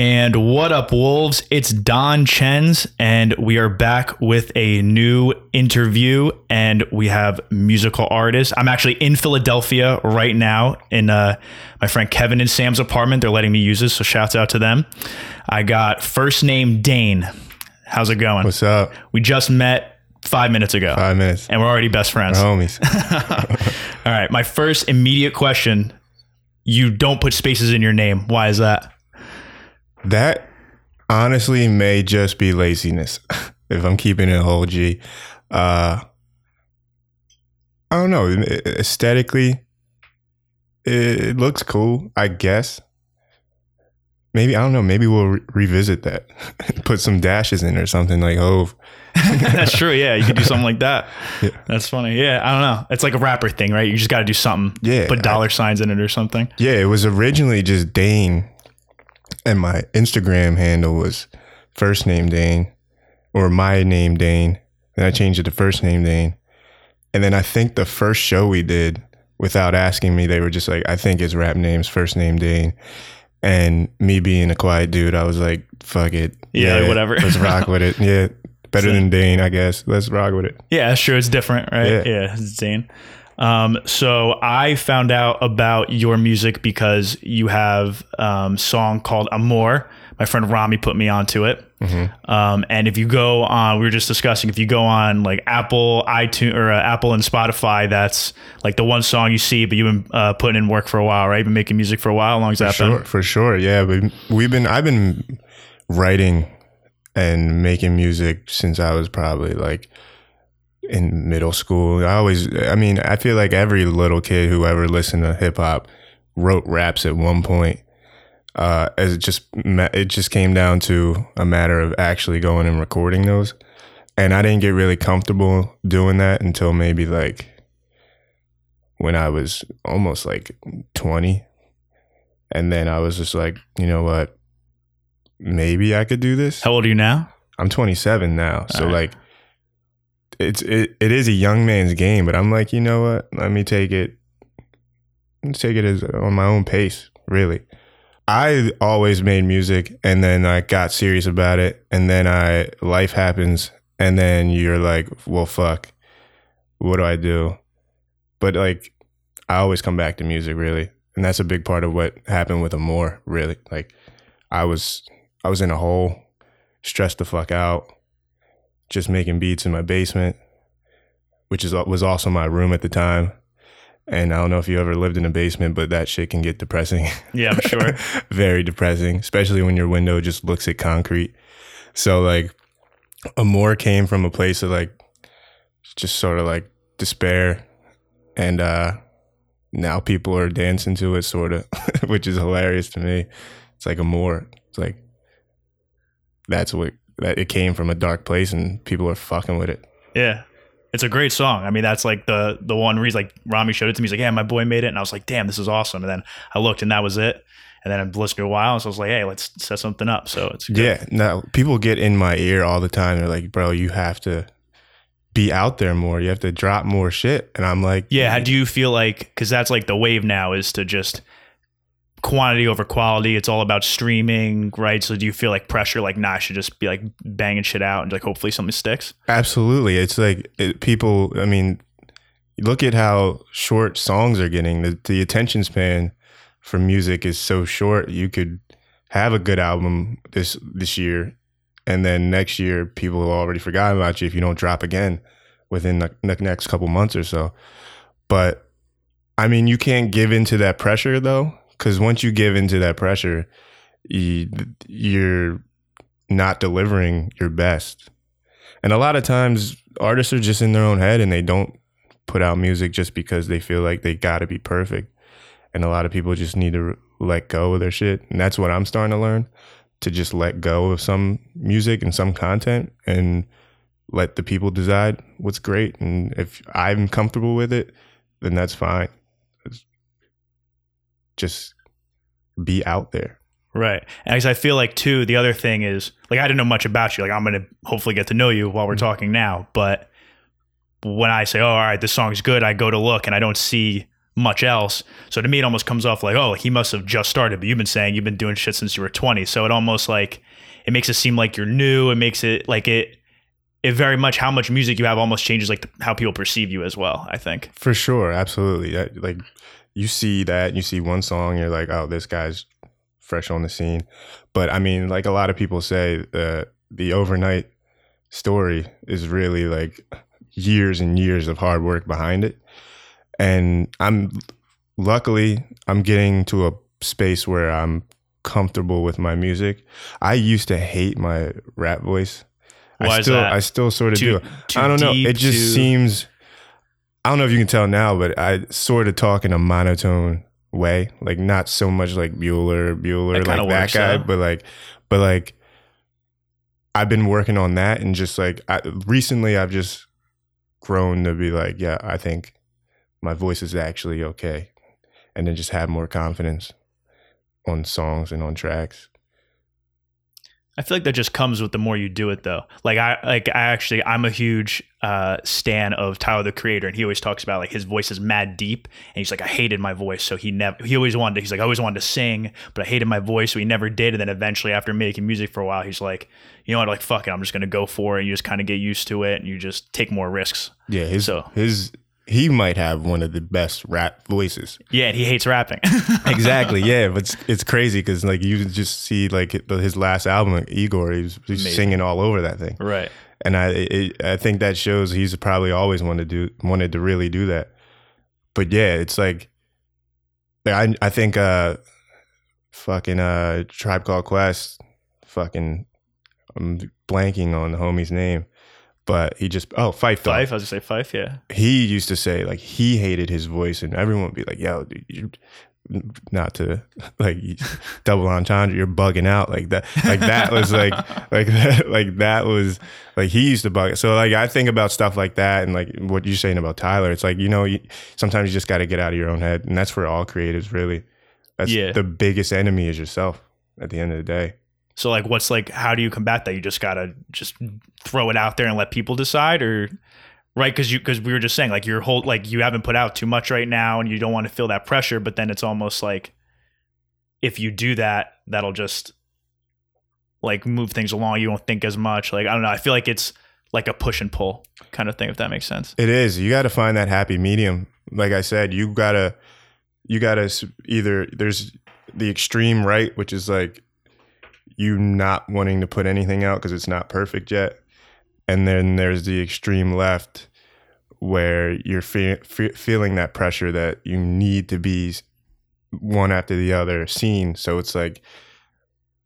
And what up, Wolves? It's Don Chens, and we are back with a new interview. And we have musical artists. I'm actually in Philadelphia right now in uh, my friend Kevin and Sam's apartment. They're letting me use this, so shouts out to them. I got first name Dane. How's it going? What's up? We just met five minutes ago, Five minutes. and we're already best friends. Homies. All right, my first immediate question: You don't put spaces in your name. Why is that? That honestly may just be laziness if I'm keeping it whole G. Uh, I don't know. Aesthetically, it looks cool, I guess. Maybe, I don't know. Maybe we'll re- revisit that. Put some dashes in or something like Hove. That's true. Yeah, you could do something like that. Yeah. That's funny. Yeah, I don't know. It's like a rapper thing, right? You just got to do something. Yeah, Put dollar signs in it or something. Yeah, it was originally just Dane, and my Instagram handle was first name Dane, or my name Dane. Then I changed it to first name Dane, and then I think the first show we did, without asking me, they were just like, "I think his rap name's first name Dane," and me being a quiet dude, I was like, "Fuck it, Yeah, whatever. let's rock with it." Yeah, better than Dane, I guess. Let's rock with it. Yeah, sure. It's different, right? Yeah. Yeah, it's Zane. Um, so I found out about your music because you have um, song called Amore. My friend Rami put me onto it. Mm-hmm. Um, and if you go on, we were just discussing, if you go on like Apple, iTunes, or uh, Apple and Spotify, that's like the one song you see, but you've been uh, putting in work for a while, right? You've been making music for a while. How long has that sure, been? for sure. Yeah, but we've been I've been writing and making music since I was probably like in middle school. I always I mean, I feel like every little kid who ever listened to hip hop wrote raps at one point. Uh, as it just it just came down to a matter of actually going and recording those, and I didn't get really comfortable doing that until maybe like when I was almost like twenty, and then I was just like, you know what? Maybe I could do this. How old are you now? I'm 27 now, so Alright. like, it's it, it is a young man's game. But I'm like, you know what? Let me take it. Let's take it as on my own pace. Really, I always made music, and then I got serious about it, and then I life happens, and then you're like, well, fuck, what do I do? But like, I always come back to music, really, and that's a big part of what happened with Amore. Really, like, I was I was in a hole stressed the fuck out, just making beats in my basement, which is was also my room at the time. And I don't know if you ever lived in a basement, but that shit can get depressing. Yeah, I'm sure. Very depressing, especially when your window just looks at concrete. So like, Amore came from a place of like, just sort of like despair, and uh now people are dancing to it, sort of, which is hilarious to me. It's like Amore. It's like that's what that it came from a dark place and people are fucking with it. Yeah. It's a great song. I mean, that's like the the one reason like Rami showed it to me. He's like, Yeah, my boy made it. And I was like, damn, this is awesome. And then I looked and that was it. And then I listened to a while. And so I was like, hey, let's set something up. So it's good. Yeah. Now people get in my ear all the time. They're like, bro, you have to be out there more. You have to drop more shit. And I'm like, Yeah. How do you feel like because that's like the wave now is to just quantity over quality. It's all about streaming, right? So do you feel like pressure like nah, I should just be like banging shit out and like hopefully something sticks? Absolutely. It's like it, people, I mean, look at how short songs are getting. The, the attention span for music is so short. You could have a good album this this year and then next year people will already forgotten about you if you don't drop again within the, the next couple months or so. But I mean, you can't give into that pressure though, because once you give into that pressure, you, you're not delivering your best. And a lot of times, artists are just in their own head and they don't put out music just because they feel like they got to be perfect. And a lot of people just need to let go of their shit. And that's what I'm starting to learn to just let go of some music and some content and let the people decide what's great. And if I'm comfortable with it, then that's fine. Just be out there. Right. And I feel like too, the other thing is like I didn't know much about you. Like I'm gonna hopefully get to know you while we're mm-hmm. talking now. But when I say, Oh, all right, this song's good, I go to look and I don't see much else. So to me, it almost comes off like, oh, he must have just started. But you've been saying you've been doing shit since you were 20. So it almost like it makes it seem like you're new. It makes it like it. It very much how much music you have almost changes like the, how people perceive you as well. I think For sure, absolutely. That, like you see that, you see one song, you're like, oh, this guy's fresh on the scene. But I mean, like a lot of people say, uh, the overnight story is really like years and years of hard work behind it. And I'm luckily I'm getting to a space where I'm comfortable with my music. I used to hate my rap voice. Why I is still that? I still sort of Too- do. too I don't know. It just too- seems I don't know if you can tell now, but I sort of talk in a monotone way. Like not so much like Bueller, Bueller, That like that guy, but like but like I've been working on that and just like I, recently I've just grown to be like, yeah, I think my voice is actually okay. And then just have more confidence on songs and on tracks. I feel like that just comes with the more you do it though. Like I like I actually I'm a huge uh stan of Tyler the creator and he always talks about like his voice is mad deep and he's like I hated my voice so he never he always wanted to, he's like I always wanted to sing but I hated my voice so he never did and then eventually after making music for a while he's like you know what like fuck it I'm just going to go for it and you just kind of get used to it and you just take more risks. Yeah, his So- his he might have one of the best rap voices. Yeah, and he hates rapping. exactly yeah but it's, it's crazy because like you just see like his last album igor he's, singing all over that thing right. and i it, i think that shows he's probably always wanted to do wanted to really do that but yeah it's like i i think uh fucking uh tribe called quest fucking i'm blanking on the homie's name but he just oh Phife Phife Dawg, I was to say Phife, yeah. he used to say like he hated his voice and everyone would be like yo dude, you not to like double entendre you're bugging out like that like that was like like that like that was like he used to bug it. so like i think about stuff like that and like what you're saying about tyler it's like you know you, sometimes you just got to get out of your own head and that's for all creatives really that's Yeah. the biggest enemy is yourself at the end of the day So like what's like how do you combat that? You just got to just throw it out there and let people decide or right cuz you cuz we were just saying like your whole like you haven't put out too much right now and you don't want to feel that pressure but then it's almost like if you do that that'll just like move things along you won't think as much like I don't know I feel like it's like a push and pull kind of thing if that makes sense. It is. You got to find that happy medium. Like I said, you gotta, you gotta either there's the extreme right, which is like you not wanting to put anything out because it's not perfect yet, and then there's the extreme left where you're fe- fe- feeling that pressure that you need to be one after the other seen. So it's like,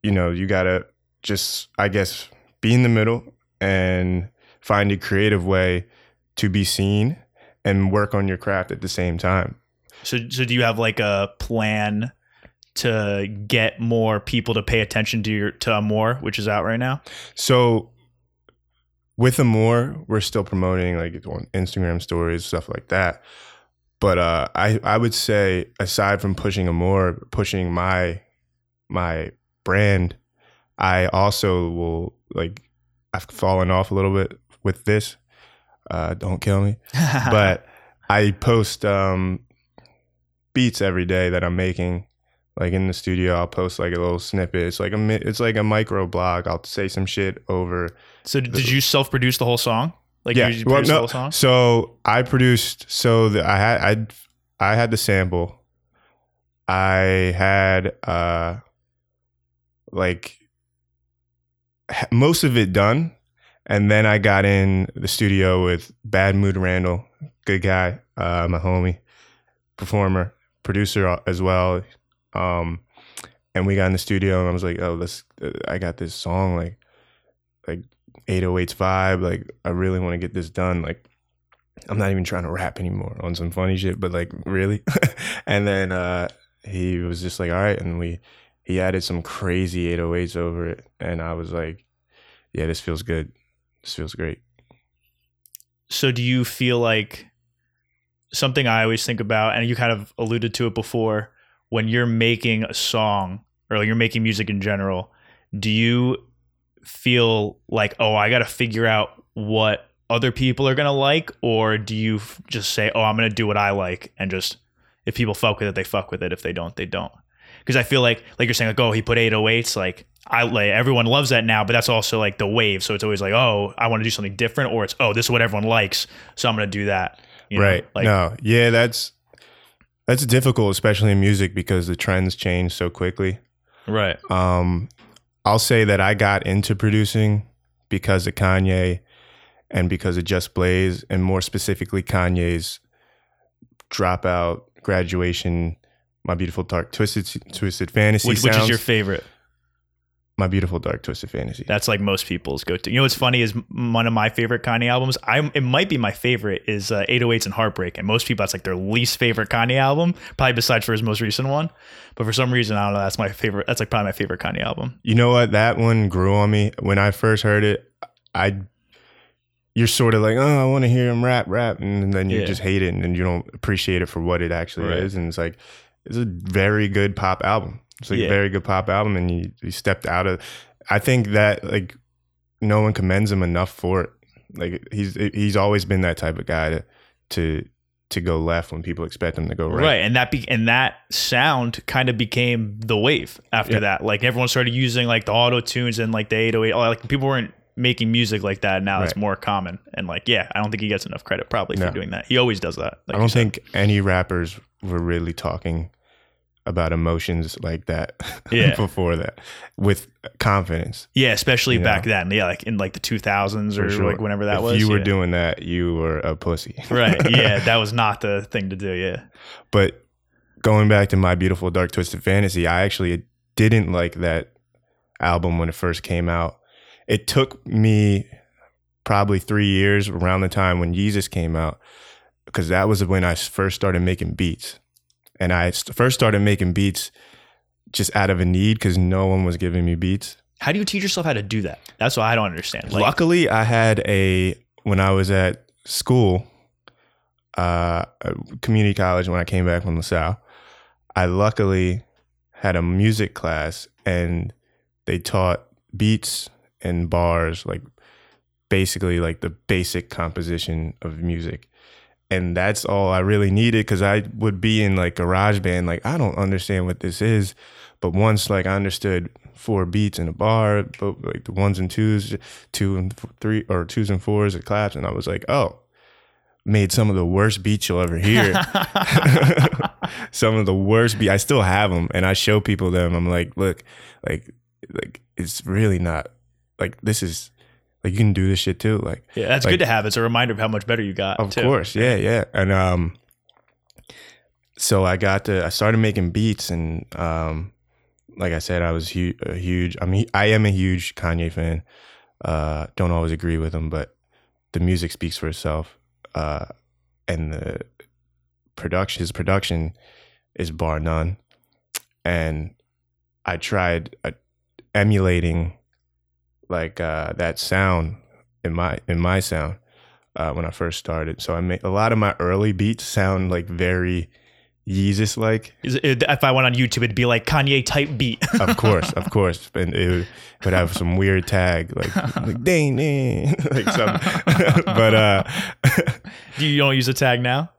you know, you gotta just, I guess, be in the middle and find a creative way to be seen and work on your craft at the same time. So so do you have like a plan to get more people to pay attention to your to more which is out right now? So with Amore, we're still promoting like on Instagram stories, stuff like that. But uh, I I would say aside from pushing Amore, pushing my my brand, I also will like I've fallen off a little bit with this. Uh, don't kill me. but I post um, beats every day that I'm making. Like in the studio, I'll post like a little snippet. It's like a it's like a micro blog. I'll say some shit over. So did you self produce the whole song? Like yeah, you well, the no. whole song? So I produced. So the, I had I I had the sample. I had uh like most of it done, and then I got in the studio with Bad Mood Randall, good guy, uh, my homie, performer, producer as well. Um, and we got in the studio, and I was like, "Oh, let's." I got this song, like, like 808s vibe. Like, I really want to get this done. Like, I'm not even trying to rap anymore on some funny shit, but like, really. and then uh, he was just like, "All right," and we he added some crazy 808s over it, and I was like, "Yeah, this feels good. This feels great." So do you feel like something I always think about, and you kind of alluded to it before, when you're making a song or you're making music in general, do you feel like, oh, I got to figure out what other people are going to like? Or do you f- just say, oh, I'm going to do what I like and just If people fuck with it, they fuck with it. If they don't, they don't. Because I feel like, like you're saying, like, oh, he put 808s. Like, I like everyone loves that now, but that's also like the wave. So it's always like, oh, I want to do something different, or it's oh, this is what everyone likes, so I'm gonna do that. You know? right. Like, no. Yeah, that's that's difficult, especially in music, because the trends change so quickly. right. Um, I'll say that I got into producing because of Kanye and because of Just Blaze, and more specifically Kanye's dropout, graduation, My Beautiful Dark Twisted Twisted Fantasy Which, which is your favorite? My Beautiful Dark Twisted Fantasy. That's like most people's go to. You know what's funny is one of my favorite Kanye albums. I it might be my favorite is uh, 808s and Heartbreak, and most people that's like their least favorite Kanye album, probably besides for his most recent one. But for some reason, I don't know. That's my favorite. That's like probably my favorite Kanye album. You know what? That one grew on me when I first heard it. I, you're sort of like, oh, I want to hear him rap, rap, and then you Yeah. just hate it, and then you don't appreciate it for what it actually Right. is. And it's like, it's a very good pop album. It's like Yeah. a very good pop album, and you, you stepped out of. I think that like, no one commends him enough for it. Like he's he's always been that type of guy to to to go left when people expect him to go Right, right. and that be and that sound kind of became the wave after Yeah. that. Like everyone started using like the auto tunes and like the 808. oh, Like people weren't making music like that. Now it's more common. And like, yeah, I don't think he gets enough credit probably No. for doing that. He always does that. Like I don't think any rappers were really talking about emotions like that Yeah. before that with confidence. Yeah, especially back know? then. Yeah, like in like the 2000s For or sure. like whenever that if was. you were yeah. doing that, you were a pussy. right. Yeah, that was not the thing to do. Yeah. but going back to my beautiful dark twisted fantasy, I actually didn't like that album when it first came out. It took me probably three years around the time when Yeezus came out, because that was when I first started making beats. And I st- first started making beats just out of a need because no one was giving me beats. How do you teach yourself how to do that? That's what I don't understand. Like, Luckily, I had a when I was at school, uh, community college. When I came back from LaSalle, I luckily had a music class, and they taught beats and bars, like basically like the basic composition of music. And that's all I really needed because I would be in like GarageBand, like I don't understand what this is. But once like I understood four beats in a bar, but like the ones and twos, two and three or twos and fours, it claps, and I was like, oh, made some of the worst beats you'll ever hear. some of the worst beats. I still have them, and I show people them. I'm like, look, like, like it's really not like this is like you can do this shit too. Like, yeah, that's like- good to have. It's a reminder of how much better you got. of too. course, yeah, yeah. And um, so I got to I started making beats, and um, like I said, I was hu- a huge. I mean, I am a huge Kanye fan. Uh, don't always agree with him, but the music speaks for itself. Uh, and the production, his production, is bar none. And I tried uh, emulating like uh, that sound in my in my sound uh, when I first started. So I made a lot of my early beats sound like very Yeezus like. If I went on YouTube, it'd be like Kanye type beat. Of course, of course, and it would, would have some weird tag like like dang dang like some. but uh, do you don't use a tag now?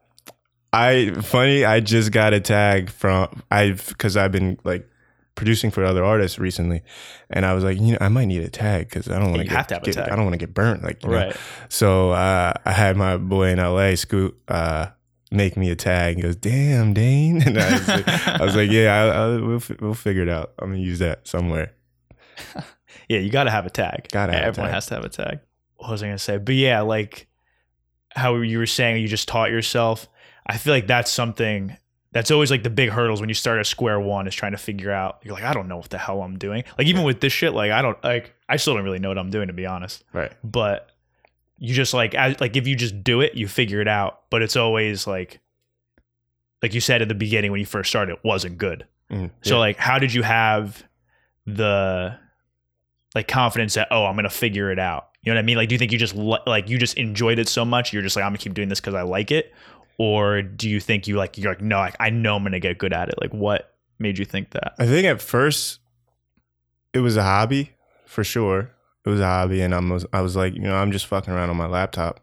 I funny I just got a tag from I've because I've been like producing for other artists recently, and I was like, you know, I might need a tag because I don't want to have to have a get, tag. I don't want to get burnt, like you know? Right. So uh, I had my boy in LA, Scoot, uh, make me a tag. He goes, "Damn, Dane," and I was like, I was like "Yeah, I, I, we'll we'll figure it out. I'm gonna use that somewhere." Yeah, you got to have a tag. Gotta have a Everyone tag. has to have a tag. What was I going to say? But yeah, like how you were saying, you just taught yourself. I feel like that's something that's always like the big hurdles when you start at square one is trying to figure out. You're like, I don't know what the hell I'm doing. Like even with this shit, like I don't like I still don't really know what I'm doing to be honest. Right. But you just like as, like if you just do it, you figure it out. But it's always like like you said at the beginning when you first started, it wasn't good. Mm, So yeah. like how did you have the like confidence that oh, I'm going to figure it out. You know what I mean? Like do you think you just like you just enjoyed it so much you're just like I'm going to keep doing this cuz I like it or do you think you like you're like no, like, I know I'm to get good at it. Like what made you think that? I think at first it was a hobby for sure. It was a hobby, and I was I was like, you know, I'm just fucking around on my laptop,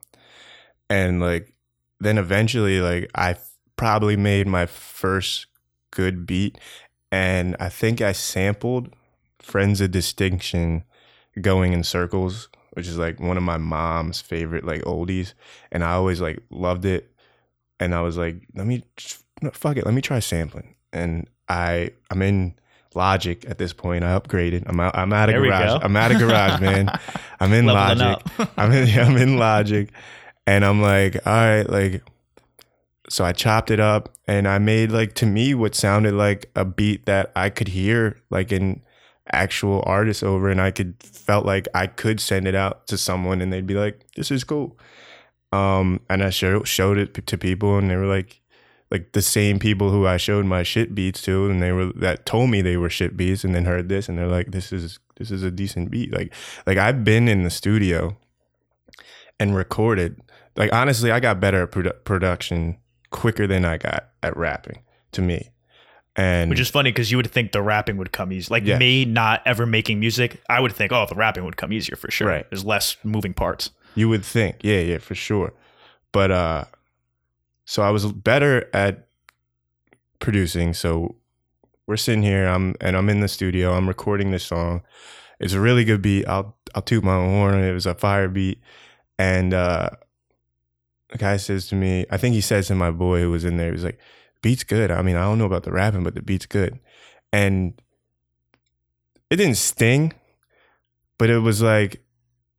and like then eventually, like I probably made my first good beat, and I think I sampled "Friends of Distinction" going in circles, which is like one of my mom's favorite like oldies, and I always like loved it. And I was like, let me fuck it, let me try sampling. And I I'm in Logic at this point. I upgraded. I'm out. I'm out of There garage. I'm out of garage, man. I'm in Leveling Logic. I'm in. I'm in Logic, and I'm like, all right, like. So I chopped it up, and I made like to me what sounded like a beat that I could hear like an actual artist over, and I could felt like I could send it out to someone, and they'd be like, "This is cool." Um, and I showed showed it to people, and they were like, like the same people who I showed my shit beats to, and they were that told me they were shit beats, and then heard this, and they're like, "This is this is a decent beat." Like, like I've been in the studio and recorded. Like honestly, I got better at produ- production quicker than I got at rapping. To me, and Which is funny because you would think the rapping would come easy. Like Yes. me not ever making music, I would think, oh, the rapping would come easier for sure. Right. There's less moving parts. You would think, yeah, yeah, for sure. But uh so I was better at producing. So we're sitting here, I'm and I'm in the studio, I'm recording this song. It's a really good beat. I'll I'll toot my own horn. It was a fire beat. And uh the guy says to me, I think he says to my boy who was in there, he was like, beat's good. I mean, I don't know about the rapping, but the beat's good. And it didn't sting, but it was like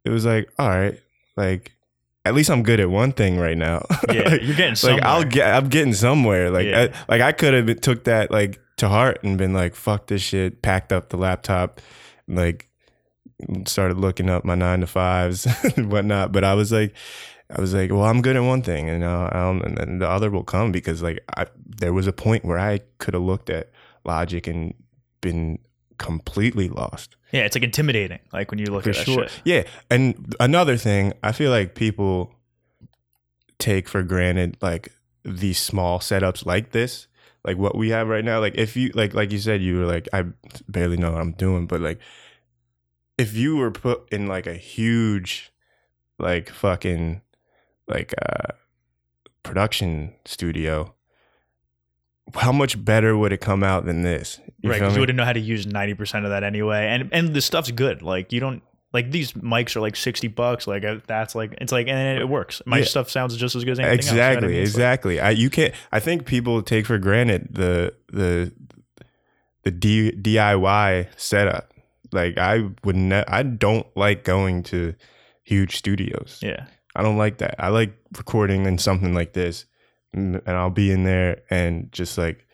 it was like, all right, like at least I'm good at one thing right now. Yeah, like, you're getting somewhere. like I'll get I'm getting somewhere. Like Yeah. I, like I could have took that like to heart and been like fuck this shit, packed up the laptop, like started looking up my 9 to 5s and whatnot, but I was like I was like, well, I'm good at one thing, and uh, um, and then the other will come because like I, there was a point where I could have looked at Logic and been completely lost yeah, it's like intimidating. Like when you look for at that sure. shit. Yeah, and another thing, I feel like people take for granted like these small setups like this, like what we have right now. Like if you like like you said, you were like, I barely know what I'm doing, but like if you were put in like a huge, like fucking, like uh production studio. How much better would it come out than this? You right. Because you wouldn't know how to use 90% of that anyway. And and the stuff's good. Like you don't like these mics are like 60 bucks. Like uh, that's like, it's like, and it works. My Yeah. stuff sounds just as good as anything else. You know I exactly mean? It's like- exactly i you can't i think people take for granted the the the D, diy setup like i would ne- i don't like going to huge studios yeah. i don't like that i like recording in something like this and i'll be in there and just like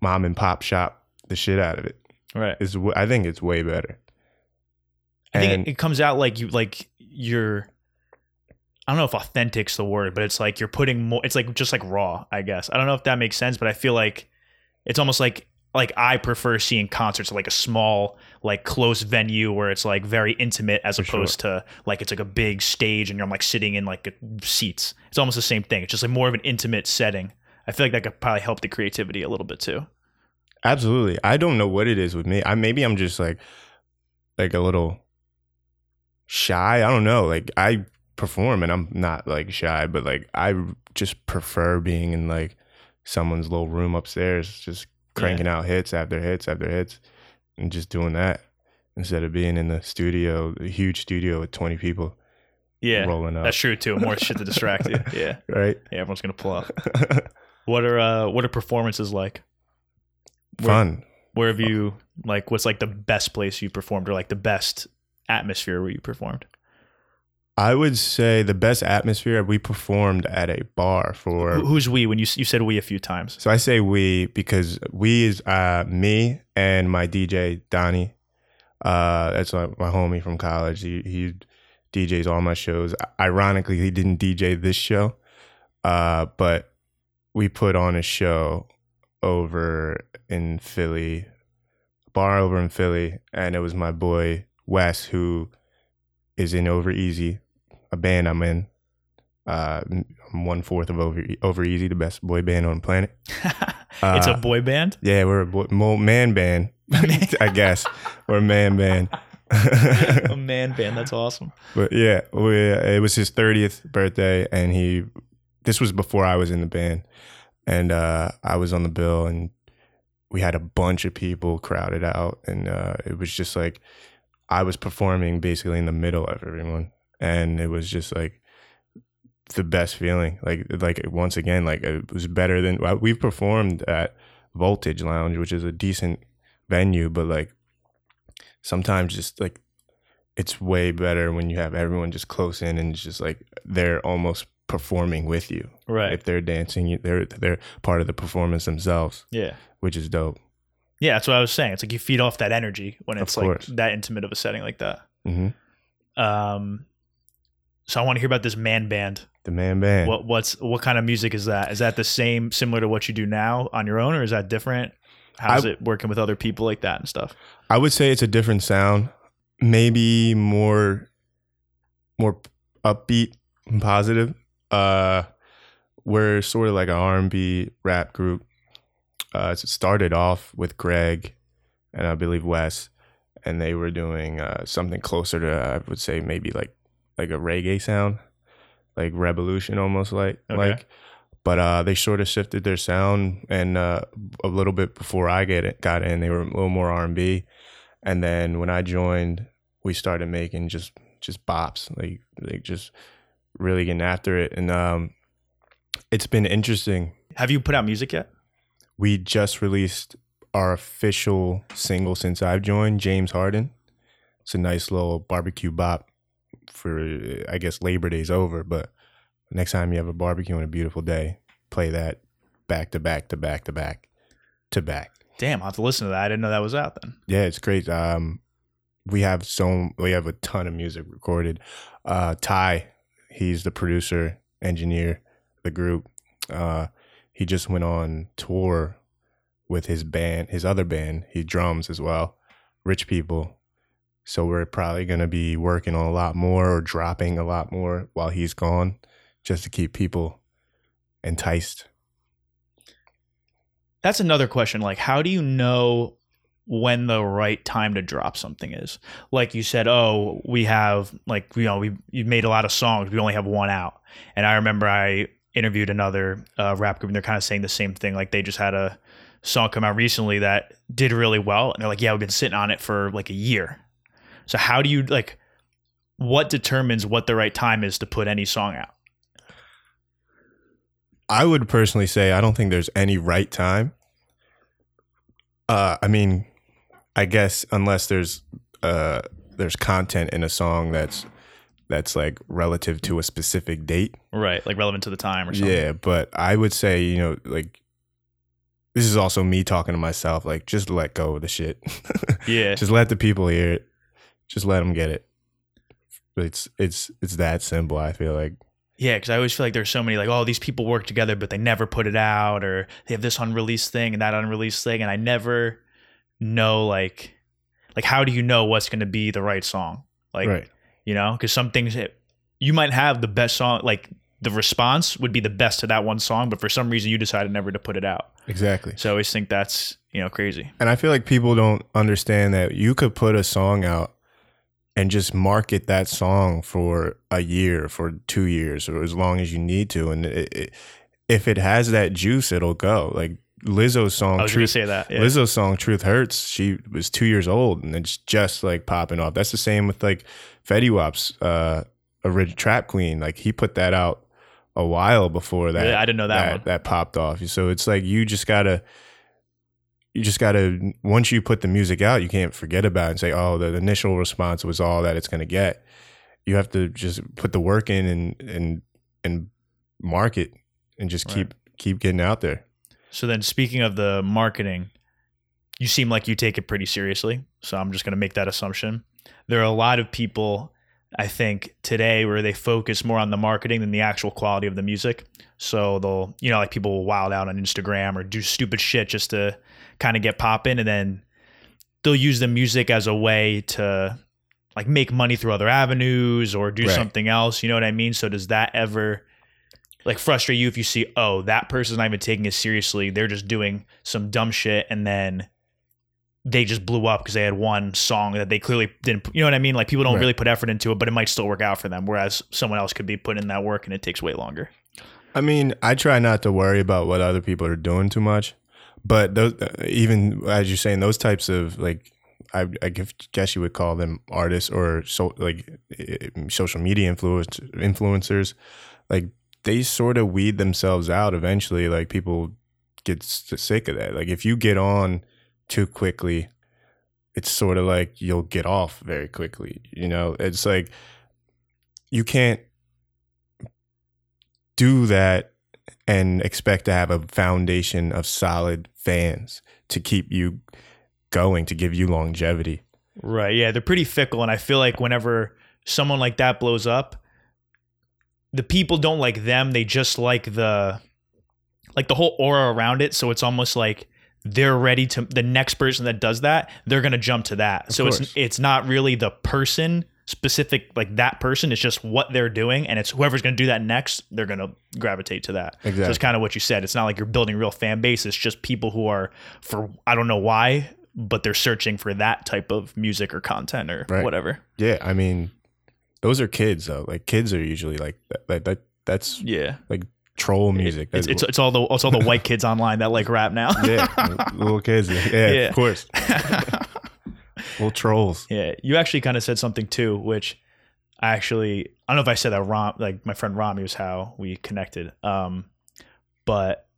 mom and pop shop the shit out of it Right. is i think it's way better I think And- it, it comes out like you like you're I don't know if authentic's the word, but it's like you're putting more it's like just like raw, I guess. I don't know if that makes sense, but I feel like it's almost like like I prefer seeing concerts at like a small, like close venue where it's like very intimate as For opposed to like it's like a big stage and you're like sitting in like seats. It's almost the same thing. It's just like more of an intimate setting. I feel like that could probably help the creativity a little bit too. Absolutely. I don't know what it is with me. I maybe I'm just like like a little shy. I don't know. Like I perform and I'm not like shy, but like I just prefer being in like someone's little room upstairs just cranking out hits after hits after hits and just doing that instead of being in the studio, a huge studio with 20 people Yeah. rolling up. That's true too. More shit to distract you. Yeah. right? Yeah, everyone's gonna pull up. What are uh what are performances like? Where- Fun. Where have you like what's like the best place you performed or like the best atmosphere where you performed? I would say the best atmosphere we performed at a bar for Who's we when you you said we a few times? So I say we because we is uh, me and my DJ Donnie. Uh, that's my, my homie from college. He, he DJs all my shows. Ironically, he didn't DJ this show, uh, but we put on a show over in Philly, bar over in Philly, and it was my boy Wes who is in Over Easy, a band I'm in. Uh, I'm one fourth of Over Over Easy, the best boy band on the planet. it's a Uh, boy band. Yeah, we're a boy, mo- man band, I guess, or man band. a man band. That's awesome. but yeah, we, it was his thirtieth birthday, and he. This was before I was in the band. and uh, I was on the bill, and we had a bunch of people crowded out, and uh, it was just like I was performing basically in the middle of everyone, and it was just like the best feeling. Like like once again, like it was better than we've performed at Voltage Lounge, which is a decent venue, but like sometimes just like it's way better when you have everyone just close in and it's just like they're almost performing with you. Right. If they're dancing, they're they're part of the performance themselves. Yeah. Which is dope. Yeah, that's what I was saying. It's like you feed off that energy when it's like that intimate of a setting like that. hmm Um, so I want to hear about this man band. The man band. What what's what kind of music is that? Is that the same, similar to what you do now on your own, or is that different? How's I- it working with other people like that and stuff? I would say it's a different sound. Maybe more more upbeat and positive. Uh we're sort of like an R&B rap group. Uh it started off with Greg and I believe Wes and they were doing uh something closer to I would say maybe like like a reggae sound, like revolution almost like Okay. like but uh, they sort of shifted their sound, and uh, a little bit before I get it, got in, they were a little more R and B, and then when I joined, we started making just just bops, like like just really getting after it, and um, it's been interesting. Have you put out music yet? We just released our official single since I've joined, James Harden. It's a nice little barbecue bop for I guess Labor Day's over, but next time you have a barbecue on a beautiful day, play that back to back to back to back to back. Damn, I'll have to listen to that. I didn't know that was out then. Yeah, it's great. Um, we have so we have a ton of music recorded. Uh, Ty, he's the producer, engineer, the group. Uh, he just went on tour with his band, his other band. He drums as well, Rich People. So we're probably gonna be working on a lot more or dropping a lot more while he's gone, just to keep people enticed. That's another question. Like, how do you know when the right time to drop something is? Like you said, oh, we have like you know we you made a lot of songs. We only have one out. And I remember I interviewed another uh, rap group, and they're kind of saying the same thing. Like they just had a song come out recently that did really well, and they're like, yeah, we've been sitting on it for like a year. So how do you like? What determines what the right time is to put any song out? I would personally say I don't think there's any right time. Uh, I mean, I guess unless there's uh there's content in a song that's that's like relative to a specific date. Right, like relevant to the time or something. Yeah, but I would say you know like this is also me talking to myself. Like just let go of the shit. Yeah. just let the people hear it. Just let them get it. It's it's it's that simple. I feel like. Yeah, because I always feel like there's so many like, oh, these people work together, but they never put it out, or they have this unreleased thing and that unreleased thing, and I never know like, like how do you know what's going to be the right song? Like, right. you know, because some things it, you might have the best song, like the response would be the best to that one song, but for some reason you decided never to put it out. Exactly. So I always think that's you know crazy. And I feel like people don't understand that you could put a song out and just market that song for a year, for two years, or as long as you need to. And it, it, if it has that juice, it'll go. Like Lizzo's song, I was Truth, say that. Yeah. Lizzo's song "Truth Hurts." She was two years old, and it's just like popping off. That's the same with like Fetty Wap's uh, original Trap Queen. Like he put that out a while before that. Really? I didn't know that one. that popped off. So it's like you just gotta, you just gotta. Once you put the music out, you can't forget about it and say, "Oh, the initial response was all that it's gonna get." You have to just put the work in and and and market and just Right. keep keep getting out there. So then, speaking of the marketing, you seem like you take it pretty seriously. So I'm just going to make that assumption. There are a lot of people, I think, today where they focus more on the marketing than the actual quality of the music. So they'll, you know, like people will wild out on Instagram or do stupid shit just to kind of get popping, and then they'll use the music as a way to like make money through other avenues or do Right. something else. You know what I mean? So does that ever like frustrate you if you see, oh, that person's not even taking it seriously. They're just doing some dumb shit and then they just blew up because they had one song that they clearly didn't you know what I mean? Like people don't Right. really put effort into it, but it might still work out for them. Whereas someone else could be putting in that work and it takes way longer. I mean, I try not to worry about what other people are doing too much, but those, uh, even as you're saying, those types of like, I, I guess you would call them artists or so like social media influence influencers, like they sort of weed themselves out eventually. Like people get sick of that. Like if you get on too quickly, it's sort of like you'll get off very quickly. You know, it's like you can't do that and expect to have a foundation of solid fans to keep you going, to give you longevity. Right. Yeah. They're pretty fickle. And I feel like whenever someone like that blows up, the people don't like them. They just like the like the whole aura around it. So it's almost like they're ready to the next person that does that, they're gonna jump to that. Of so course. it's it's not really the person specific like that person it's just what they're doing and it's whoever's going to do that next they're going to gravitate to that exactly. so it's kind of what you said it's not like you're building real fan base it's just people who are for i don't know why but they're searching for that type of music or content or right. whatever yeah i mean those are kids though like kids are usually like that, that that's yeah like troll music. It's, it's, it's, all the it's all the white kids online that like rap now. yeah, little kids. Yeah, yeah. of course. Little trolls. Yeah, you actually kind of said something too, which I actually I don't know if I said that Rom like my friend Rami was how we connected. Um, but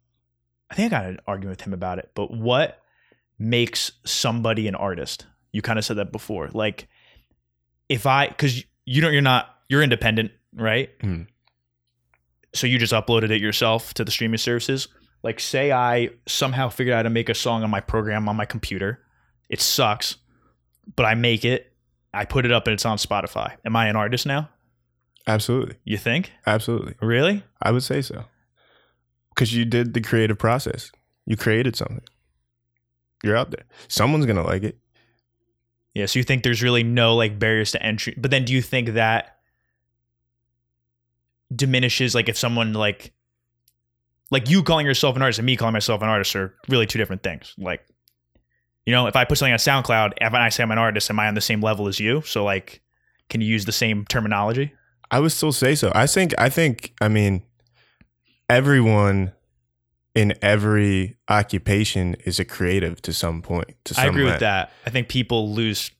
I think I got an argument with him about it. But what makes somebody an artist? You kind of said that before. Like if I because you don't you're not you're independent, right? Mm. So you just uploaded it yourself to the streaming services. Like say I somehow figured out how to make a song on my program on my computer. It sucks but I make it, I put it up, and it's on Spotify. Am I an artist now? Absolutely. You think? Absolutely. Really? I would say so. Because you did the creative process. You created something. You're out there. Someone's gonna like it. Yeah. So you think there's really no like barriers to entry, but then do you think that diminishes like if someone like like you calling yourself an artist and me calling myself an artist are really two different things. Like you know, if I put something on SoundCloud, if I say I'm an artist, am I on the same level as you? So like, can you use the same terminology? I would still say so. I think. I think. I mean, everyone in every occupation is a creative to some point. To some I agree with that. I think people lose,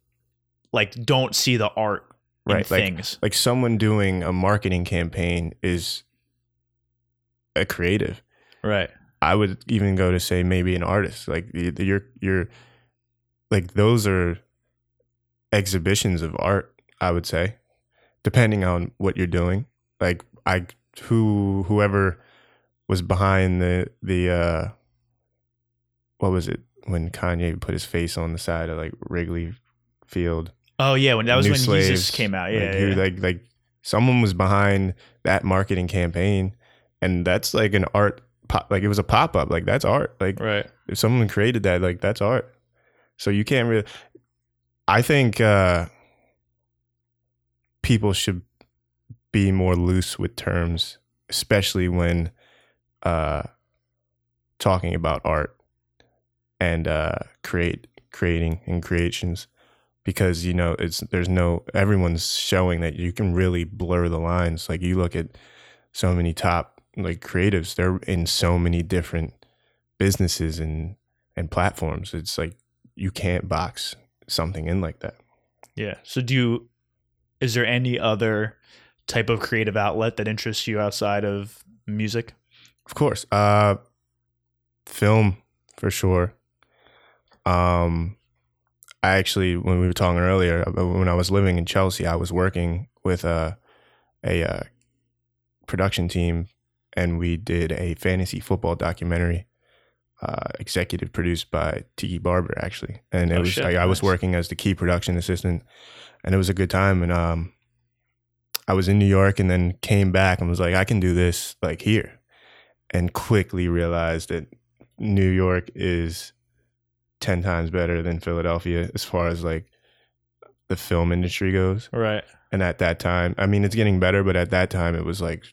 like, don't see the art right like, things. Like someone doing a marketing campaign is a creative, right? I would even go to say maybe an artist. Like you're you're like those are exhibitions of art i would say depending on what you're doing. Like i who whoever was behind the the uh what was it when kanye put his face on the side of like wrigley field? Oh yeah when that was when slaves, Yeezus came out yeah, like, yeah. like like someone was behind that marketing campaign and that's like an art pop like it was a pop-up like that's art like right. if someone created that like that's art so you can't really. I think uh, people should be more loose with terms, especially when uh, talking about art and uh, create creating and creations because you know it's there's no everyone's showing that you can really blur the lines like you look at so many top like creatives they're in so many different businesses and and platforms it's like you can't box something in like that. Yeah. So do you is there any other type of creative outlet that interests you outside of music? Of course. Uh film for sure. Um I actually when we were talking earlier uh, when I was living in Chelsea, I was working with a a uh, production team and we did a fantasy football documentary uh, executive produced by Tiki Barber actually, and it oh, was shit, I, nice. I, was working as the key production assistant, and it was a good time. And um, I was in New York, and then came back and was like, I can do this like here, and quickly realized that New York is ten times better than Philadelphia as far as like the film industry goes. Right. And at that time, I mean, it's getting better, but at that time, it was like,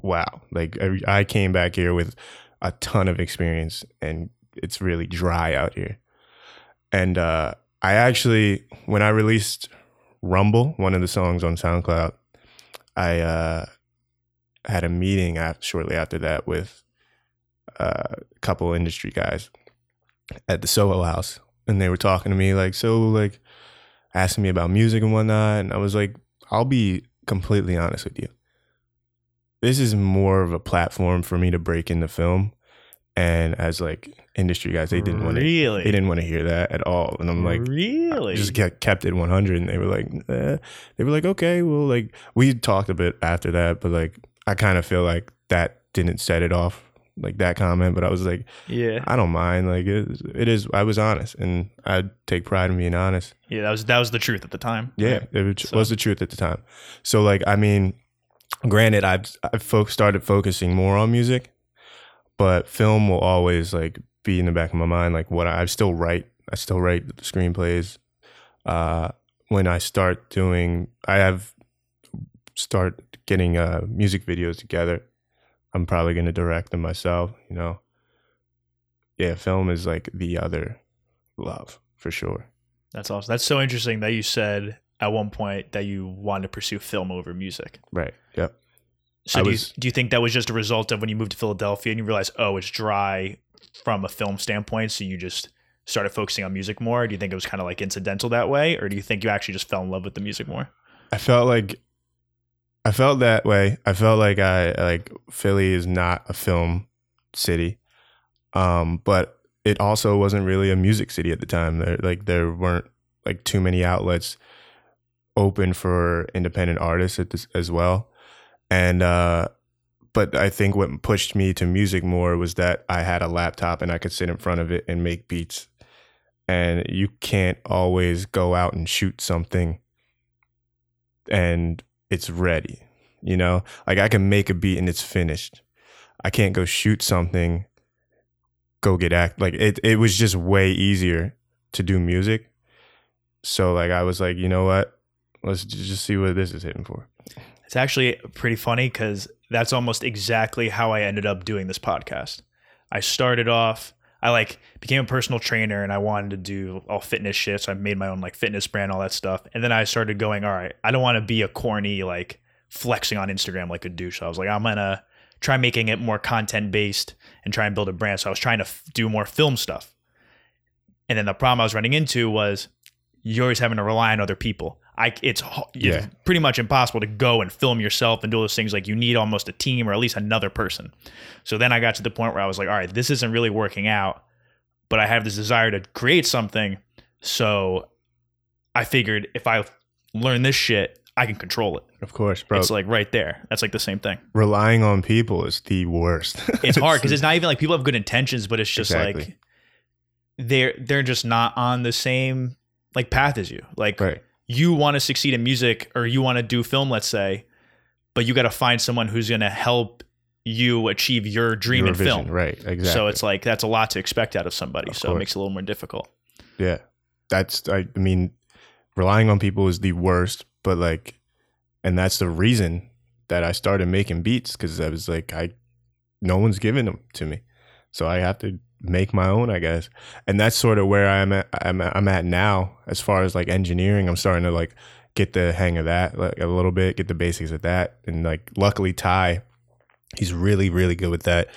wow. Like I came back here with a ton of experience and it's really dry out here. And uh, I actually, when I released Rumble, one of the songs on SoundCloud, I uh, had a meeting after, shortly after that with uh, a couple industry guys at the Soho House, and they were talking to me like, so like asking me about music and whatnot, and I was like, I'll be completely honest with you. This is more of a platform for me to break into film, and as like industry guys, they didn't want to. really. They didn't want to hear that at all, and I'm like, really? just kept kept it 100 and they were like eh. they were like okay well like we talked a bit after that but like i kind of feel like that didn't set it off like that comment but i was like yeah. i don't mind like it, it is i was honest and i take pride in being honest Yeah, that was that was the truth at the time. yeah right? it was, So- was the truth at the time so like i mean granted i've i've fo- started focusing more on music but film will always like be in the back of my mind like what i, I still write i still write screenplays uh when i start doing i have start getting uh music videos together i'm probably going to direct them myself you know yeah film is like the other love for sure That's awesome. That's so interesting that you said at one point that you wanted to pursue film over music. right So I do, was- you, do you think that was just a result of when you moved to Philadelphia and you realized, oh, it's dry from a film standpoint, so you just started focusing on music more? Do you think it was kind of like incidental that way, or do you think you actually just fell in love with the music more? I felt like I felt that way. I felt like I like Philly is not a film city. Um, but it also wasn't really a music city at the time. There like there weren't like too many outlets open for independent artists at this, as well. And uh but I think what pushed me to music more was that I had a laptop and I could sit in front of it and make beats. And you can't always go out and shoot something and it's ready. You know, like I can make a beat and it's finished. I can't go shoot something, go get act. Like it, it was just way easier to do music. So like I was like, you know what? Let's just see what this is hitting for. It's actually pretty funny because that's almost exactly how I ended up doing this podcast. I started off, I like became a personal trainer and I wanted to do all fitness shit. So I made my own like fitness brand, all that stuff. And then I started going, all right, I don't want to be a corny, like flexing on Instagram like a douche. So I was like, I'm going to try making it more content based and try and build a brand. So I was trying to f- do more film stuff. And then the problem I was running into was you're always having to rely on other people. I it's, Yeah. pretty much impossible to go and film yourself and do all those things. Like you need almost a team or at least another person. So then I got to the point where I was like, all right, this isn't really working out, but I have this desire to create something. So I figured if I learn this shit, I can control it. Of course, bro. It's like right there. That's like the same thing. relying on people is the worst. It's hard because it's not even like people have good intentions, but it's just like they're they're just not on the same like path as you. Like right. You want to succeed in music or you want to do film, let's say, but you got to find someone who's going to help you achieve your dream Your in vision, film. Right. Exactly. So it's like that's a lot to expect out of somebody. Of so it makes it a little more difficult. Yeah. That's I, mean, relying on people is the worst, but like and that's the reason that I started making beats cuz I was like I no one's giving them to me. So I have to make my own, I guess. And that's sort of where I'm at I'm, I'm at now as far as like engineering. I'm starting to like get the hang of that like a little bit, get the basics of that. And like luckily Ty he's really really good with that.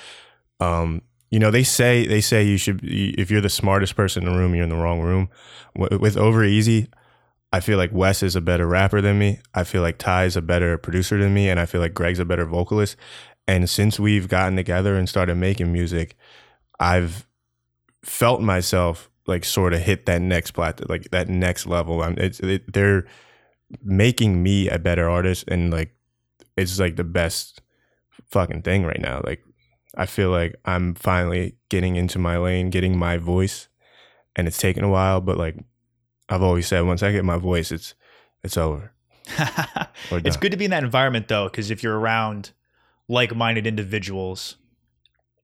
Um you know they say they say you should if you're the smartest person in the room you're in the wrong room with over easy i feel like wes is a better rapper than me i feel like ty's a better producer than me and i feel like greg's a better vocalist and since we've gotten together and started making music i've felt myself like sort of hit that next plateau like that next level I'm, it's it, they're making me a better artist and like it's like the best fucking thing right now like I feel like I'm finally getting into my lane, getting my voice, and it's taken a while. But like I've always said, once I get my voice, it's it's over. It's good to be in that environment though, because if you're around like-minded individuals,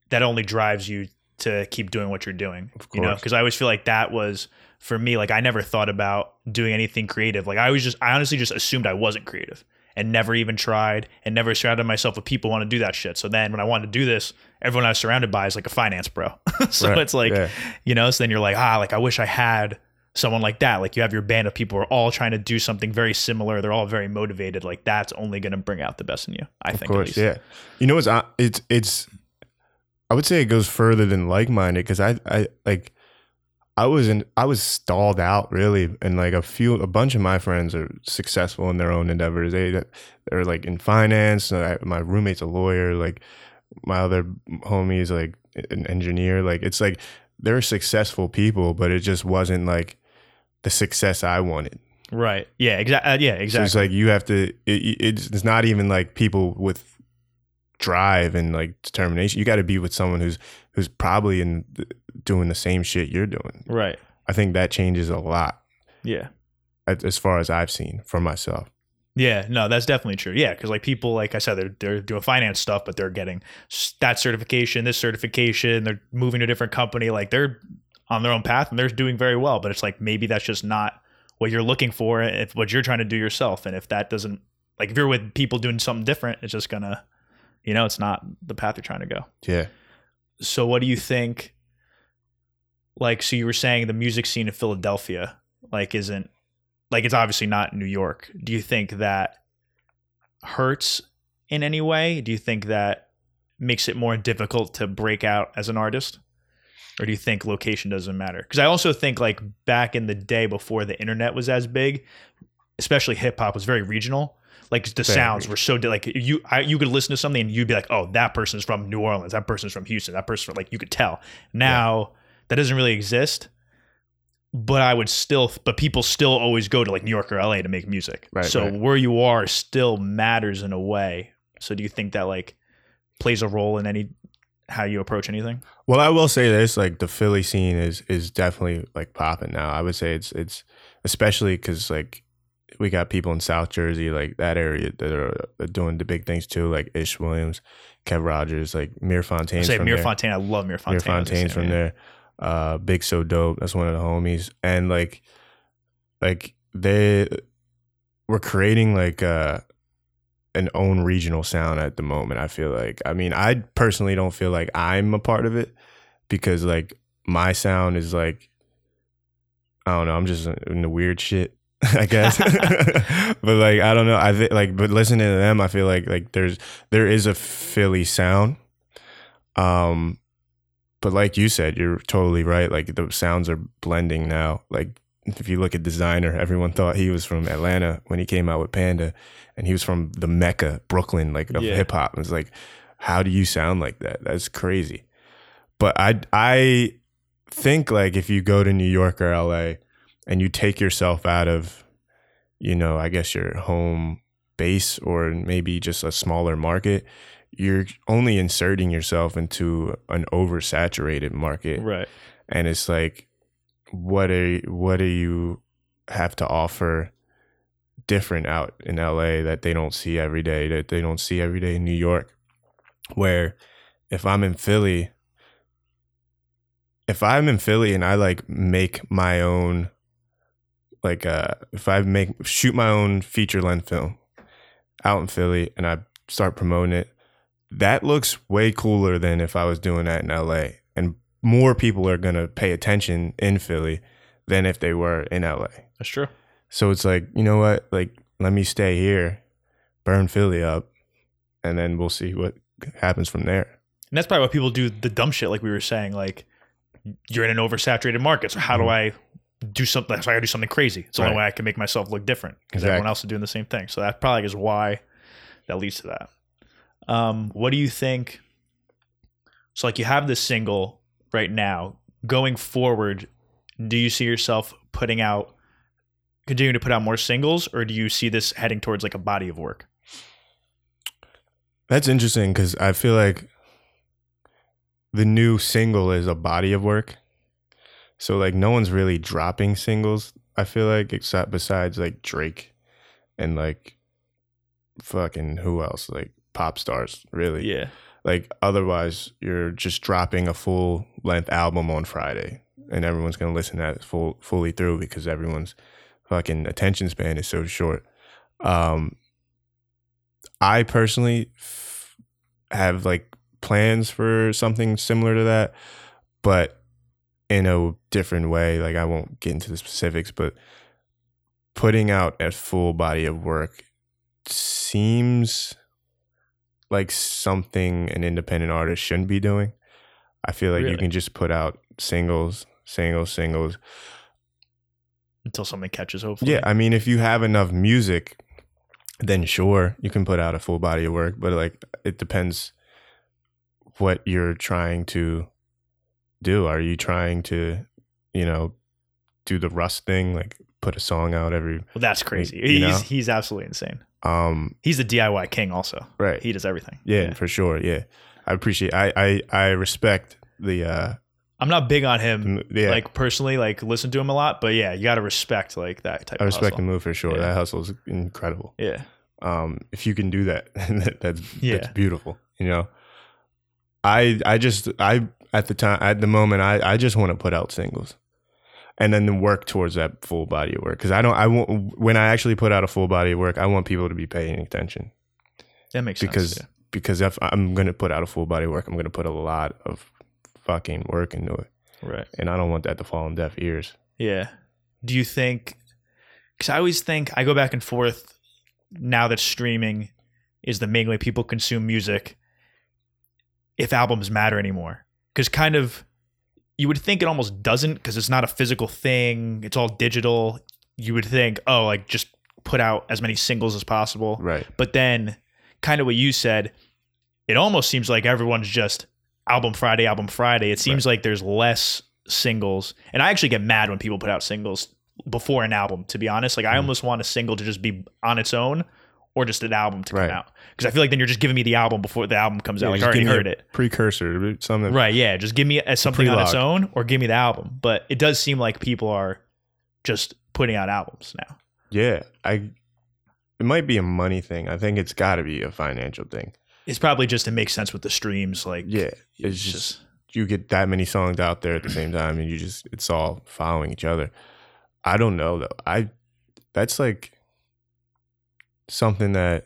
that only drives you to keep doing what you're doing. Of You know, because I always feel like that was for me. Like I never thought about doing anything creative. Like I was just, I honestly just assumed I wasn't creative and never even tried and never surrounded myself with people who want to do that shit. So then when I wanted to do this, everyone I was surrounded by is like a finance bro. so Right. it's like, Yeah. you know, so then you're like, ah, like I wish I had someone like that. Like you have your band of people who are all trying to do something very similar. They're all very motivated. Like that's only going to bring out the best in you. I Of think. course, least. yeah. You know, it's uh, it's it's. I would say it goes further than like minded because I I like. I was in. I was stalled out really, and like a few, a bunch of my friends are successful in their own endeavors. They they're like in finance. I, my roommate's a lawyer. Like my other homie is like an engineer. Like it's like they're successful people, but it just wasn't like the success I wanted. Right. Yeah. Exactly. Uh, yeah. So Exactly. it's like you have to. It, it's, it's not even like people with drive and like determination. You got to be with someone who's who's probably in doing the same shit you're doing. right. I think that changes a lot Yeah. as as far as I've seen for myself. Yeah, no, that's definitely true. Yeah, because like people, like I said, they're they're doing finance stuff, but they're getting that certification, this certification. They're moving to a different company. Like they're on their own path and they're doing very well. But it's like maybe that's just not what you're looking for. If what you're trying to do yourself, and if that doesn't, like if you're with people doing something different, it's just gonna, you know, it's not the path you're trying to go. Yeah. So what do you think? Like, so you were saying the music scene in Philadelphia, like, isn't like it's obviously not New York. Do you think that hurts in any way? Do you think that makes it more difficult to break out as an artist? Or do you think location doesn't matter? Because I also think like back in the day before the internet was as big, especially hip hop was very regional. Like the sounds were so like you I, you could listen to something and you'd be like, oh, that person's from New Orleans, that person's from Houston, that person's from like you could tell. Now that doesn't really exist. But I would still, but people still always go to like New York or LA to make music. Right, so right. where you are still matters in a way. So do you think that like plays a role in any how you approach anything? Well, I will say this: like the Philly scene is is definitely like popping now. I would say it's it's especially because like we got people in South Jersey, like that area, that are, are doing the big things too, like Ish Williams, Kev Rogers, like Mir I Fontaine's say from Mir. Fontaine. I love Mir Fontaine. From yeah. there. Uh, Big So Dope. That's one of the homies. And like, like they were creating like uh an own regional sound at the moment. I feel like. I mean, I personally don't feel like I'm a part of it because like my sound is like I don't know. I'm just in the weird shit. I guess, but like I don't know. I thi- like, but listening to them, I feel like like there's there is a Philly sound, um, but like you said, you're totally right. Like the sounds are blending now. Like if you look at Desiigner, everyone thought he was from Atlanta when he came out with Panda, and he was from the Mecca, Brooklyn, like of Yeah. hip hop. It's like, how do you sound like that? That's crazy. But I I think like if you go to New York or LA and you take yourself out of, you know, I guess your home base or maybe just a smaller market, you're only inserting yourself into an oversaturated market Right. and it's like what are what do you have to offer different out in LA that they don't see every day that they don't see every day in New York where if I'm in Philly if I'm in Philly and I like make my own like uh if I make shoot my own feature length film out in Philly and I start promoting it that looks way cooler than if I was doing that in LA and more people are going to pay attention in Philly than if they were in LA. That's true. So it's like, you know what? Like, let me stay here, burn Philly up, and then we'll see what happens from there. And that's probably why people do the dumb shit, like we were saying. Like you're in an oversaturated market, so how do I do something? So I got to do something crazy. It's the only Mm-hmm. Way I can make myself look different because Exactly. everyone else is doing the same thing. So that probably is why that leads to that. Um, what do you think? So like you have this single right now. Going forward, do you see yourself putting out, continuing to put out more singles, or do you see this heading towards like a body of work? That's interesting because I feel like the new single is a body of work. So like no one's really dropping singles. I feel like except besides like Drake and like fucking who else like pop stars really. Yeah, Like otherwise you're just dropping a full length album on Friday and everyone's going to listen to that full fully through because everyone's fucking attention span is so short. Um I personally f- have like plans for something similar to that, but in a different way. Like I won't get into the specifics, but putting out a full body of work seems like something an independent artist shouldn't be doing. I feel like you can just put out singles, singles, singles. Until something catches, hopefully. Yeah, I mean, if you have enough music, then sure, you can put out a full body of work. But like, it depends what you're trying to do. Are you trying to, you know, do the Russ thing, like put a song out every, Well, that's crazy. You He's know? he's absolutely insane. um, He's the DIY king, also. right? He does everything. yeah, for sure. Yeah, I appreciate. I I I respect the. uh I'm not big on him, Yeah, like personally, like listen to him a lot, but yeah, you got to respect like that type. I of respect hustle. the move for sure. Yeah. That hustle is incredible. Yeah, um if you can do that that- that's Yeah. that's beautiful you know i i just i at the time at the moment i i just want to put out singles and then work towards that full body of work because i don't i want when i actually put out a full body of work i want people to be paying attention that makes because sense. because because if i'm going to put out a full body of work i'm going to put a lot of fucking work into it Right. and i don't want that to fall on deaf ears Yeah. Do you think? Because I always think I go back and forth. Now that streaming is the main way people consume music, if albums matter anymore, because kind of you would think it almost doesn't because it's not a physical thing. It's all digital. You would think, oh, like just put out as many singles as possible. right But then, kind of what you said, it almost seems like everyone's just album Friday, album Friday. It seems like there's less singles. And I actually get mad when people put out singles before an album, to be honest. Like, I Mhm. almost want a single to just be on its own or just an album to Right. come out. Because I feel like then you're just giving me the album before the album comes Yeah, out. Like, I already give me a heard it. precursor something Right. Yeah. Just give me a, something on its own or give me the album. But it does seem like people are just putting out albums now. yeah i it might be a money thing i think it's got to be a financial thing It's probably just to make sense with the streams. Like, yeah it's it's just you get that many songs out there at the same time and you just it's all following each other i don't know though i that's like something that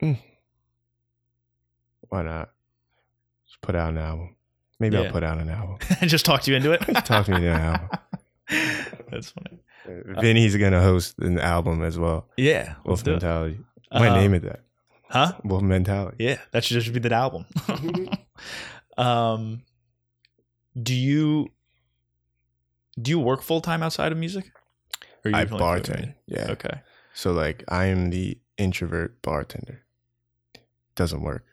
Hmm. why not just put out an album maybe Yeah. i'll put out an album And just talked you into it. Talk me into an album. That's funny. vinny's gonna host an album as well Yeah. wolf mentality might Um, name it that Huh? wolf mentality Yeah, that should just be the album. um, do you do you work full time outside of music? Or i bartend yeah Okay. So like I am the introvert bartender. Doesn't work.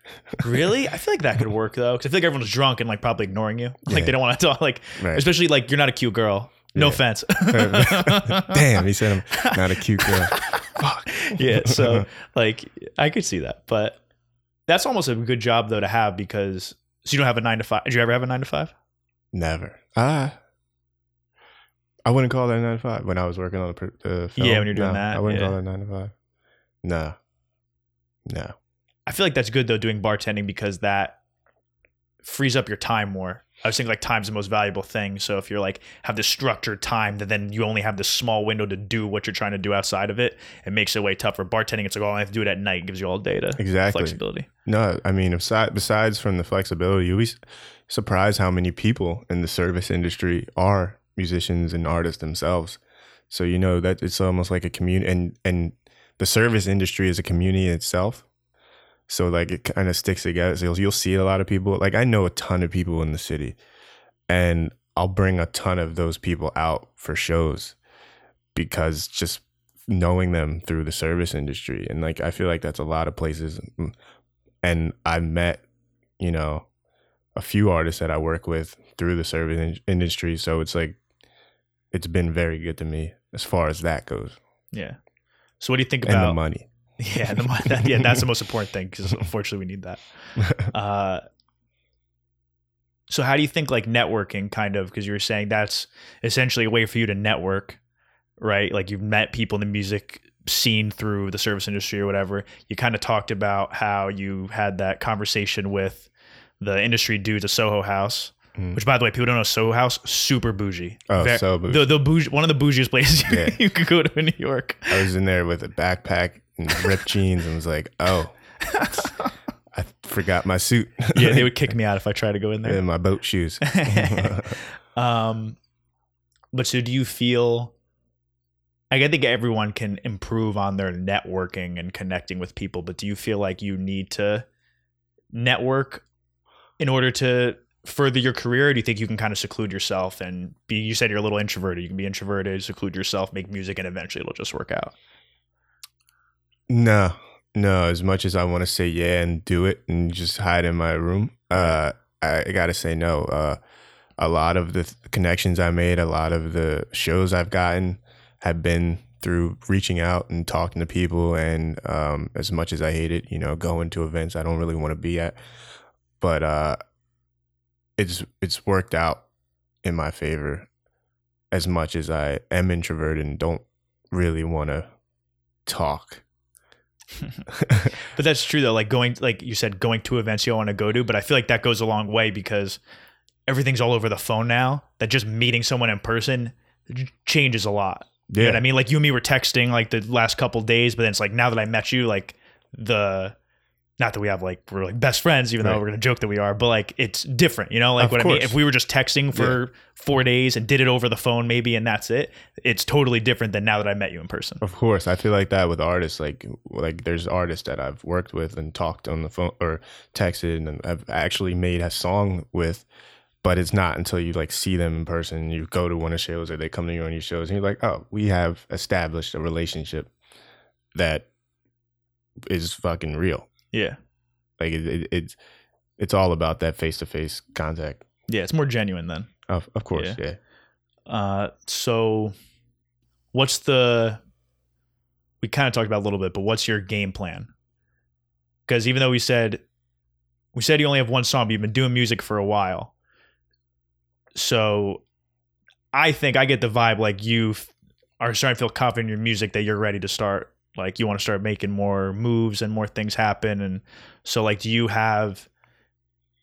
Really? I feel like that could work though, because I feel like everyone's drunk and like probably ignoring you. Like Yeah. they don't want to talk. Like Right. especially like you're not a cute girl. No Yeah. offense. Damn, he said I'm not a cute girl. Fuck. yeah so like i could see that but that's almost a good job though to have because so you don't have a nine to five did you ever have a nine to five never. Ah. I wouldn't call that nine to five when I was working on the, the film. Yeah, when you're doing No, that, I wouldn't yeah. call that nine to five. No. No. i feel like that's good though doing bartending because that frees up your time more i was thinking like time's the most valuable thing so if you're like have this structured time that then you only have this small window to do what you're trying to do outside of it it makes it way tougher bartending it's like oh i have to do it at night gives you all data Exactly. flexibility No, I mean, besides from the flexibility, you'll be surprised how many people in the service industry are musicians and artists themselves. So you know that it's almost like a community, and and the service industry is a community itself. So like it kind of sticks together. So you'll, see a lot of people. Like I know a ton of people in the city, and I'll bring a ton of those people out for shows because just knowing them through the service industry, and like I feel like that's a lot of places mm, and I met, you know, a few artists that I work with through the service in- industry. So it's like, it's been very good to me as far as that goes, yeah so what do you think and the money. yeah the, mon- that, yeah that's the most important thing because unfortunately we need that Uh, so how do you think like networking kind of because you were saying that's essentially a way for you to network, right? Like you've met people in the music scene through the service industry or whatever. You kind of talked about how you had that conversation with the industry dudes at Soho House, Mhm. which by the way, people don't know Soho House, super bougie. Oh, Ver- so bougie. The, the bougie, one of the bougiest places you- Yeah. you could go to in New York. I was in there with a backpack and ripped jeans and was like, oh, I forgot my suit. yeah, they would kick me out if I tried to go in there. and my boat shoes. um, but so do you feel? Like, I think everyone can improve on their networking and connecting with people, but do you feel like you need to network in order to further your career? Or do you think you can kind of seclude yourself and be? You said you're a little introverted. You can be introverted, seclude yourself, make music, and eventually it'll just work out. No, no. As much as I want to say yeah and do it and just hide in my room, uh, I, I gotta say no. Uh, a lot of the th- connections I made, a lot of the shows I've gotten, have been through reaching out and talking to people. And um, as much as I hate it, you know, going to events I don't really want to be at, but uh, it's it's worked out in my favor. As much as I am introverted and don't really want to talk. But that's true though. Like going, like you said, going to events you don't want to go to. But I feel like that goes a long way because everything's all over the phone now. That just meeting someone in person changes a lot. You know what I mean? Like you and me were texting like the last couple days, but then it's like now that I met you, like the not that we have like we're like best friends, even Right. though we're gonna joke that we are, but like it's different, you know? Like Of what I mean? If we were just texting for four days and did it over the phone maybe and that's it, it's totally different than now that I met you in person. Of course, I feel like that with artists. Like, like there's artists that I've worked with and talked on the phone or texted and I've actually made a song with, but it's not until you like see them in person. You go to one of the shows or they come to you on your shows, and you're like, oh, we have established a relationship that is fucking real. Yeah. Like it, it, it's it's all about that face to face contact. Yeah, it's more genuine then. Of of course, Yeah. yeah. Uh, so what's the we kind of talked about a little bit, but what's your game plan? Because even though we said we said you only have one song, but you've been doing music for a while. So I think I get the vibe like you f- are starting to feel confident in your music that you're ready to start. Like you want to start making more moves and more things happen. And so like do you have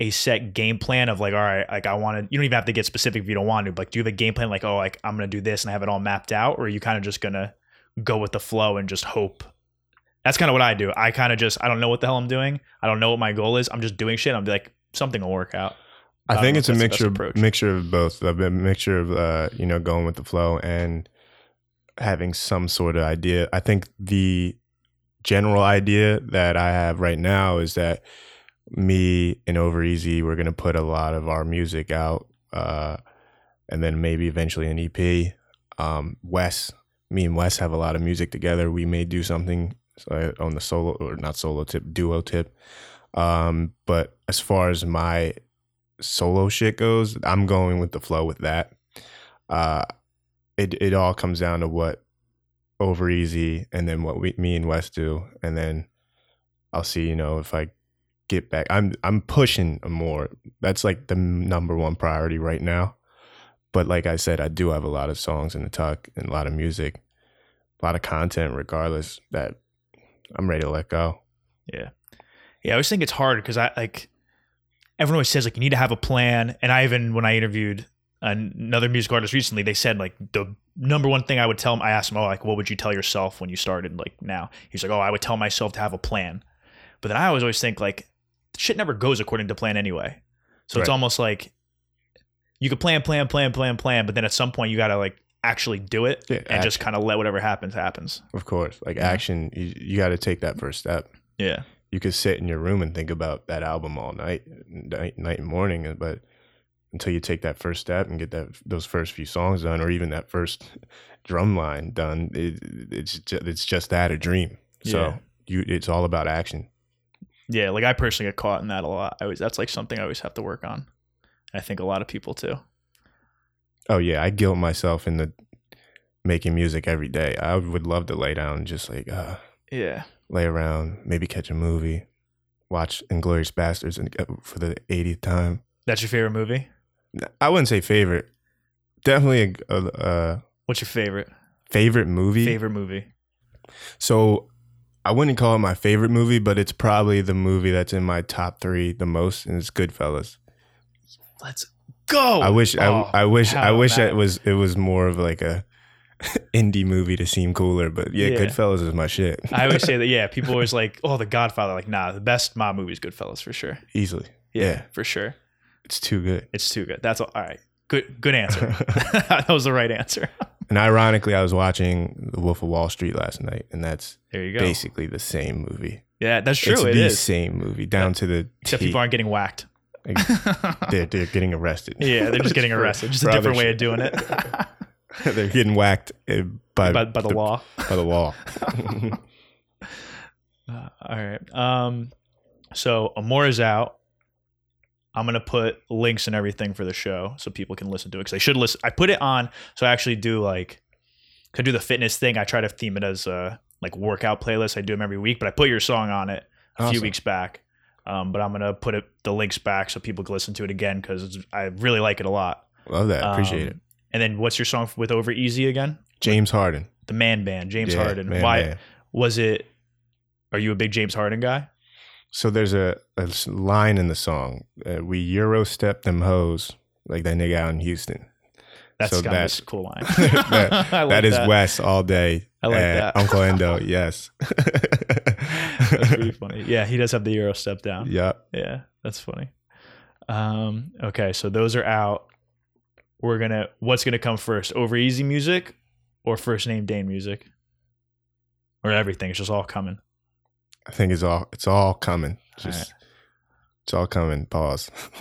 a set game plan of like, all right, like I want to, you don't even have to get specific if you don't want to, but like, do you have a game plan like, oh, like I'm going to do this and I have it all mapped out? Or are you kind of just going to go with the flow and just hope? That's kind of what I do. I kind of just, I don't know what the hell I'm doing. I don't know what my goal is. I'm just doing shit. I'm like, something will work out. I I think it's a mixture mixture of both. A mixture of uh, you know going with the flow and having some sort of idea. I think the general idea that I have right now is that me and Over Easy we're gonna put a lot of our music out, uh, and then maybe eventually an EP. Um, Wes, me and Wes have a lot of music together. We may do something uh, on the solo or not solo tip, duo tip. Um, but as far as my solo shit goes, I'm going with the flow with that. Uh, it it all comes down to what over easy, and then what we, me and Wes do, and then I'll see. You know, if I get back, I'm I'm pushing more. That's like the number one priority right now. But like I said, I do have a lot of songs in the tuck and a lot of music, a lot of content. Regardless, that I'm ready to let go. Yeah. Yeah. I always think it's hard because I like everyone always says like you need to have a plan. And I even when I interviewed another music artist recently, they said like the number one thing I would tell him, I asked him, Oh, like what would you tell yourself when you started like now? He's like, Oh, I would tell myself to have a plan. But then I always always think like shit never goes according to plan anyway. So it's almost like you could plan, plan, plan, plan, plan, but then at some point you gotta like actually do it Yeah, and just kind of let whatever happens happens. Of course, like Yeah. action, you, you got to take that first step. Yeah. you could sit in your room and think about that album all night, night, night and morning. But until you take that first step and get that those first few songs done, or even that first drum line done, it, it's just, it's just that a dream. So Yeah. you, it's all about action. Yeah, like I personally get caught in that a lot. I always that's like something I always have to work on. I think a lot of people too. Oh yeah, I guilt myself into making music every day. I would love to lay down and just like uh, Yeah. lay around, maybe catch a movie, watch Inglorious Bastards and uh, for the 80th time. That's your favorite movie? I wouldn't say favorite. Definitely a, a, a What's your favorite? favorite movie. Favorite movie. So I wouldn't call it my favorite movie, but it's probably the movie that's in my top three the most, and it's Goodfellas. Let's go. I wish, Oh, I, I wish, I wish it was, it was more of like a, indie movie to seem cooler, but yeah, Yeah. Goodfellas is my shit. I always say that. Yeah, people always like, oh, The Godfather. Like, nah, the best mob movie is Goodfellas for sure. Easily. Yeah. for sure. It's too good. It's too good. That's all. All right. Good. Good answer. that was the right answer. And ironically, I was watching The Wolf of Wall Street last night, and that's There you go. basically the same movie. Yeah, that's true. it's It the is. same movie down to the Except T. people aren't getting whacked. they're, they're getting arrested. Yeah, they're just getting arrested. Just a different way of doing it. they're getting whacked uh, by by, by the law. by the law. Uh, all right. Um, so Amore is out. I'm gonna put links and everything for the show so people can listen to it because they should listen. I put it on so I actually do like could do the fitness thing. I try to theme it as a like workout playlist. I do them every week, but I put your song on it a few weeks back. Um, but I'm gonna put it the links back so people can listen to it again because I really like it a lot. Love that. Appreciate Um, it. And then what's your song with Over Easy again? James Harden. The Man Band, James Yeah, Harden. man, Why man. was it? Are you a big James Harden guy? So there's a, a line in the song. Uh, we Euro step them hoes like that nigga out in Houston. That's So kind of that's- a cool line. that, like that is that. Wes all day. I like that. Uncle Endo, yes. That's pretty funny. Yeah, he does have the Euro step down. Yeah. Yeah, that's funny. Um, okay, so those are out. We're gonna what's gonna come first? Over easy music or first name Dane music? Or everything. It's just all coming. I think it's all it's all coming. All Just it's all coming. Pause.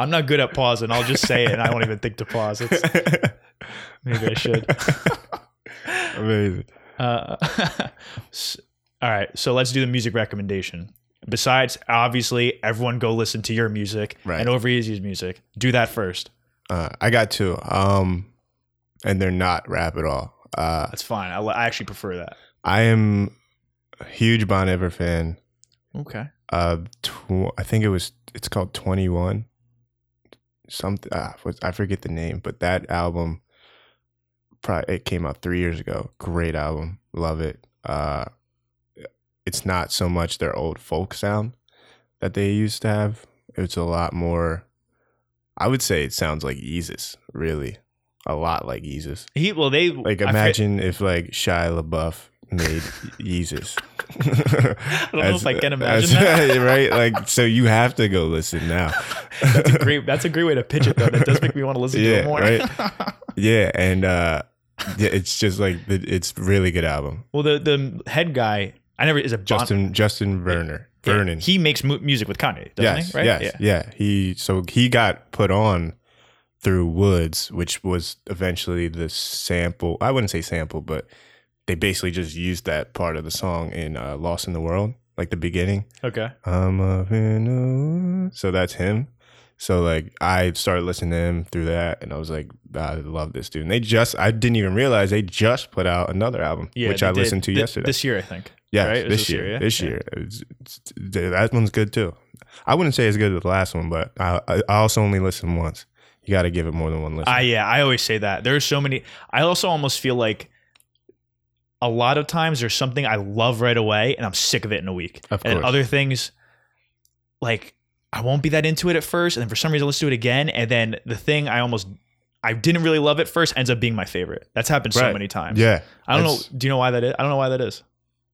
I'm not good at pausing. I'll just say it and I won't even think to pause. It's, maybe I should. Amazing. Uh, s- all right, so let's do the music recommendation. Besides, obviously, everyone go listen to your music Right. and Over Easy's music. Do that first. Uh, I got two. Um, and they're not rap at all. Uh, That's fine. I, I actually prefer that. I am a huge Bon Iver fan. Okay. Uh, tw- I think it was. It's called Twenty One. Something. What- I forget the name, but that album. Probably it came out three years ago. Great album. Love it. Uh, it's not so much their old folk sound that they used to have. It's a lot more. I would say it sounds like Yeezus. Really, a lot like Yeezus. He well they Like imagine if like Shia LaBeouf made Yeezus. I don't know if I can imagine that. that. right? Like so you have to go listen now. that's a great. That's a great way to pitch it though. That does make me want to listen to it more. right. yeah, and uh yeah, it's just like it's really good album. well, the the head guy, I never is a Justin Justin Verner. Yeah, Vernon. He makes mu- music with Kanye, doesn't yes, he? Right? yes, Yeah. yeah. He so he got put on through Woods, which was eventually the sample. I wouldn't say sample, but they basically just used that part of the song in uh, "Lost in the World," like the beginning. Okay. I'm up in the so that's him. So like I started listening to him through that, and I was like, I love this dude. And they just I didn't even realize they just put out another album, Yeah. which I did listened to thi- yesterday. This year, I think. Yeah, right? This, this year. yeah? This Yeah. year, that one's good too. I wouldn't say as good as the last one, but I, I I also only listened once. You got to give it more than one listen. I yeah, I always say that. There's so many. I also almost feel like a lot of times there's something I love right away and I'm sick of it in a week. Of and other things, like I won't be that into it at first, and then for some reason let's do it again, and then the thing I almost I didn't really love at first ends up being my favorite. That's happened so many times. yeah, I don't know. Do you know why that is? I don't know why that is.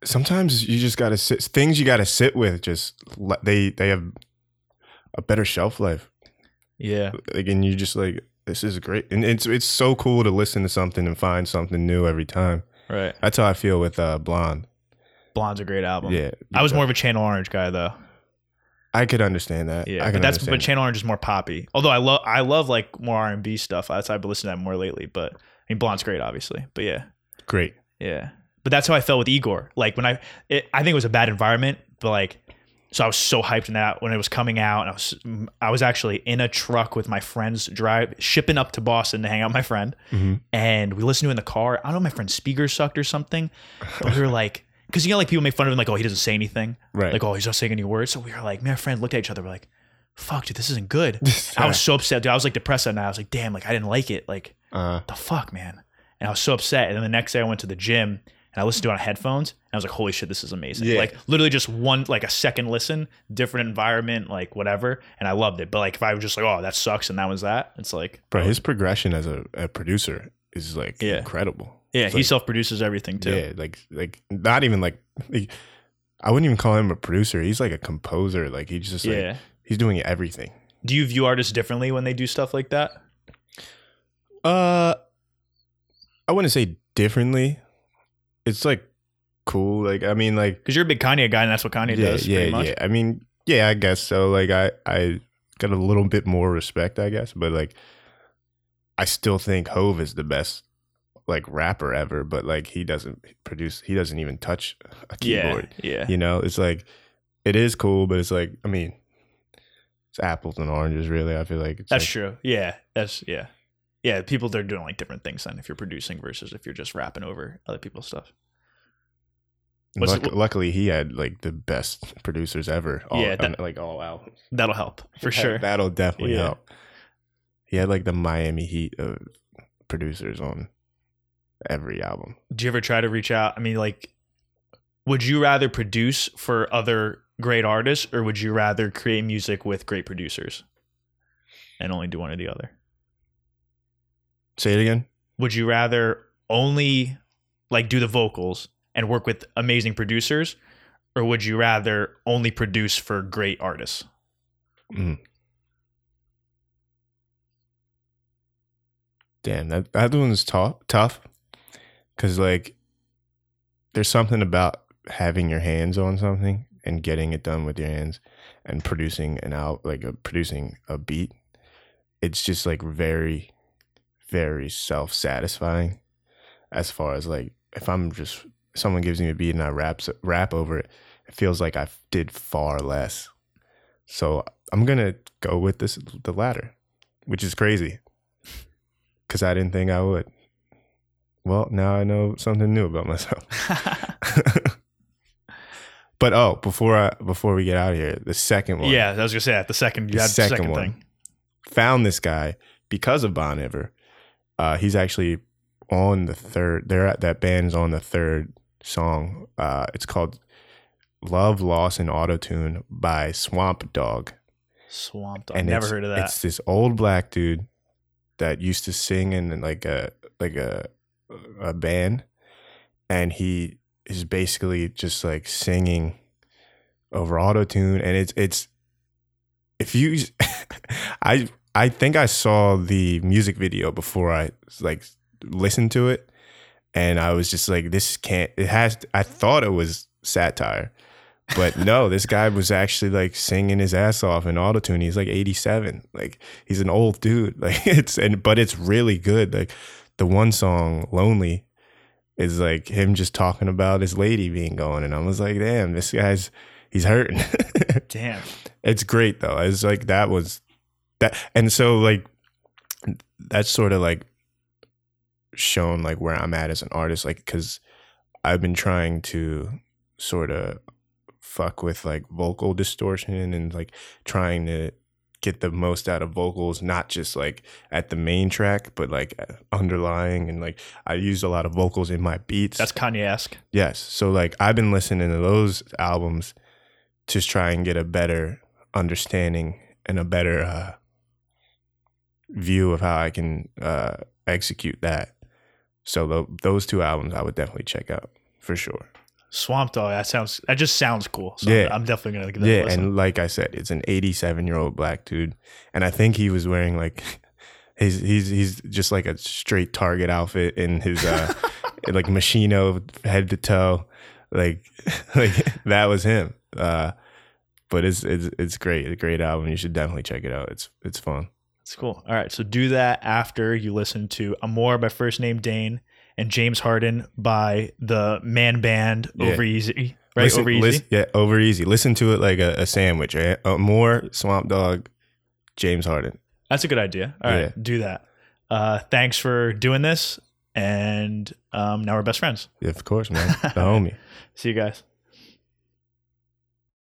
Sometimes you just got to sit. Things you got to sit with. Just they they have a better shelf life. Yeah. Like, and you just like this is great, and it's it's so cool to listen to something and find something new every time. Right. That's how I feel with uh, Blonde. Blonde's a great album. yeah, I was more of a Channel Orange guy though. I could understand that. Yeah, I but that's but Channel Orange is more poppy. Although I love I love like more R and B stuff. That's I've been listening to that more lately. But I mean, Blonde's great, obviously. But yeah, great. yeah. But that's how I felt with Igor. Like when I, it, I think it was a bad environment, but like, so I was so hyped in that when it was coming out, and I was I was actually in a truck with my friends, drive shipping up to Boston to hang out with my friend, Mhm. and we listened to it in the car. I don't know, my friend's speaker sucked or something, but we were like, because you know, like people make fun of him, like, oh, he doesn't say anything, Right. like, oh, he's not saying any words. So we were like, me and our friend looked at each other, we're like, fuck, dude, this isn't good. I was so upset, dude. I was like depressed that night. I was like, damn, like I didn't like it. Like, uh, the fuck, man? And I was so upset. And then the next day I went to the gym and I listened to it on headphones, and I was like, "Holy shit, this is amazing!" Yeah. Like literally just one, like a second listen, different environment, like whatever, and I loved it. But like if I was just like, "Oh, that sucks," and that was that, it's like, Bro, his progression as a, a producer is like Yeah. incredible. yeah, It's he like- self produces everything too. Yeah, like like not even like, like I wouldn't even call him a producer. He's like a composer. Like he's just like yeah. he's doing everything. Do you view artists differently when they do stuff like that? Uh, I wouldn't say differently. It's like cool. Like I mean, like Because you're a big Kanye guy, and that's what Kanye yeah, does. yeah, pretty much. yeah. I mean, yeah, I guess so. Like I, I got a little bit more respect, I guess, but like, I still think Hove is the best like rapper ever. But like, he doesn't produce. He doesn't even touch a yeah, keyboard. yeah. You know, it's like it is cool, but it's like I mean, it's apples and oranges, really. I feel like it's That's like, true. Yeah, that's yeah, yeah. People they're doing like different things then if you're producing versus if you're just rapping over other people's stuff. Luck- luckily, he had like the best producers ever. All, Yeah, that- um, like all out That'll help for sure. That'll definitely Yeah. help. He had like the Miami Heat of producers on every album. Do you ever try to reach out? I mean, like, would you rather produce for other great artists or would you rather create music with great producers and only do one or the other? Say it again. Would you rather only like do the vocals and work with amazing producers or would you rather only produce for great artists? Mm. Damn, that that one's tough. Tough, because like, there's something about having your hands on something and getting it done with your hands and producing an out like a, producing a beat. It's just like very, very self satisfying. As far as like, if I'm just someone gives me a beat and I rap rap over it, it feels like I did far less. So I'm gonna go with this the latter, which is crazy, because I didn't think I would. Well, now I know something new about myself. but oh, before I before we get out of here, the second one, yeah, I was gonna say that. The second, The second second, one. thing. found this guy because of Bon Iver. Uh, he's actually on the third. They're at that band's on the third song. Uh, it's called "Love, Loss, and Autotune" by Swamp Dogg. Swamp Dogg. and Never heard of that. It's this old black dude that used to sing in like a like a a band, and he is basically just like singing over auto tune, and it's it's if you I I think I saw the music video before I like listened to it, and I was just like, this can't. It has. I thought it was satire. But no, this guy was actually like singing his ass off in autotune. He's like 87. Like he's an old dude. Like it's and but it's really good. Like the one song, Lonely, is like him just talking about his lady being gone. And I was like, damn, this guy's he's hurting. Damn. it's great though. It's like that was that and so like that's sort of like shown like where I'm at as an artist, like because I've been trying to sort of fuck with like vocal distortion and like trying to get the most out of vocals, not just like at the main track, but like underlying and like I use a lot of vocals in my beats. That's Kanye esque. Yes. So like I've been listening to those albums to try and get a better understanding and a better uh, view of how I can uh, execute that. So tho- those two albums I would definitely check out for sure. Swamp Dogg. That sounds. That just sounds cool. So Yeah. I'm definitely gonna give that Yeah, and like I said, it's an 87 year old black dude, and I think he was wearing like he's he's he's just like a straight Target outfit in his uh like Moschino head to toe, like like that was him. Uh, but it's it's it's great, a great album. You should definitely check it out. It's it's fun. It's cool. All right. So do that after you listen to Amore by First Name Dane and James Harden by the man band Yeah. Over Easy. Right? Listen- Over Easy. lis- yeah, over easy. Listen to it like a, a sandwich. Right? Uh, Swamp Dogg, James Harden. That's a good idea. All right. Yeah. Do that. Uh, thanks for doing this. And um, now we're best friends. Yeah, of course, man. The homie. See you guys.